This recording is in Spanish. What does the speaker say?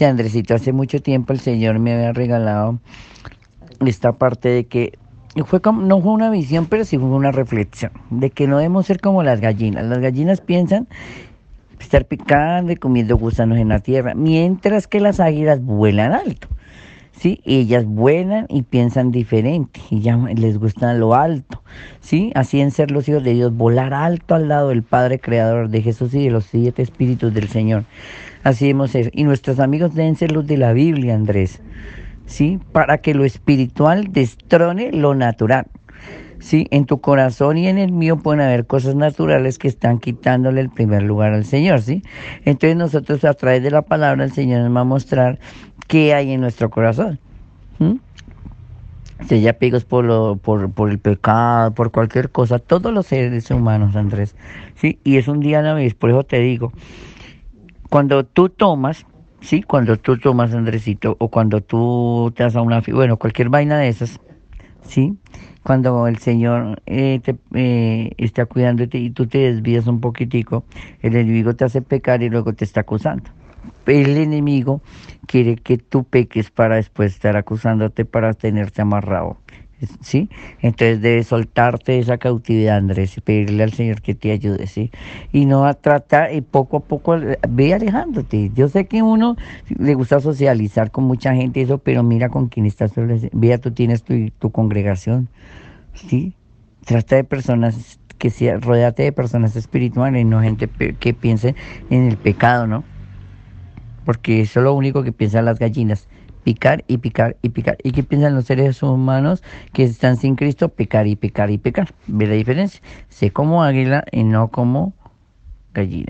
Sí, Andresito, hace mucho tiempo el Señor me había regalado esta parte de que fue como, no fue una visión, pero sí fue una reflexión, de que no debemos ser como las gallinas. Las gallinas piensan estar picando y comiendo gusanos en la tierra, mientras que las águilas vuelan alto. ¿sí? Ellas vuelan y piensan diferente y ya les gusta lo alto, ¿sí? Así en ser los hijos de Dios, volar alto al lado del Padre Creador de Jesús y de los siete espíritus del Señor. Así debemos ser. Y nuestros amigos deben ser los de la Biblia, Andrés, ¿sí? Para que lo espiritual destrone lo natural. Sí, en tu corazón y en el mío pueden haber cosas naturales que están quitándole el primer lugar al Señor, ¿sí? Entonces nosotros a través de la palabra el Señor nos va a mostrar qué hay en nuestro corazón. Ya pegos por, lo, por, por el pecado, por cualquier cosa, todos los seres humanos, Andrés, ¿sí? Y es un día a la vez, por eso te digo, cuando tú tomas, ¿sí? Cuando tú tomas, Andresito, o cuando tú te das a una, bueno, cualquier vaina de esas, ¿sí? cuando el Señor eh, te, eh, está cuidándote y tú te desvías un poquitico, el enemigo te hace pecar y luego te está acusando. El enemigo quiere que tú peques para después estar acusándote para tenerte amarrado. ¿Sí? Entonces debes soltarte esa cautividad, Andrés, y pedirle al Señor que te ayude, ¿sí? Y no a tratar, y poco a poco, ve alejándote. Yo sé que uno le gusta socializar con mucha gente, eso, pero mira con quién estás. Vea, tú tienes tu, tu congregación, ¿sí? Trata de personas que sea, rodeate de personas espirituales, no gente que piense en el pecado, ¿no? Porque eso es lo único que piensan las gallinas picar y picar y picar. ¿Y qué piensan los seres humanos que están sin Cristo? Picar y picar y picar. ¿Ve la diferencia? Sé como águila y no como gallina.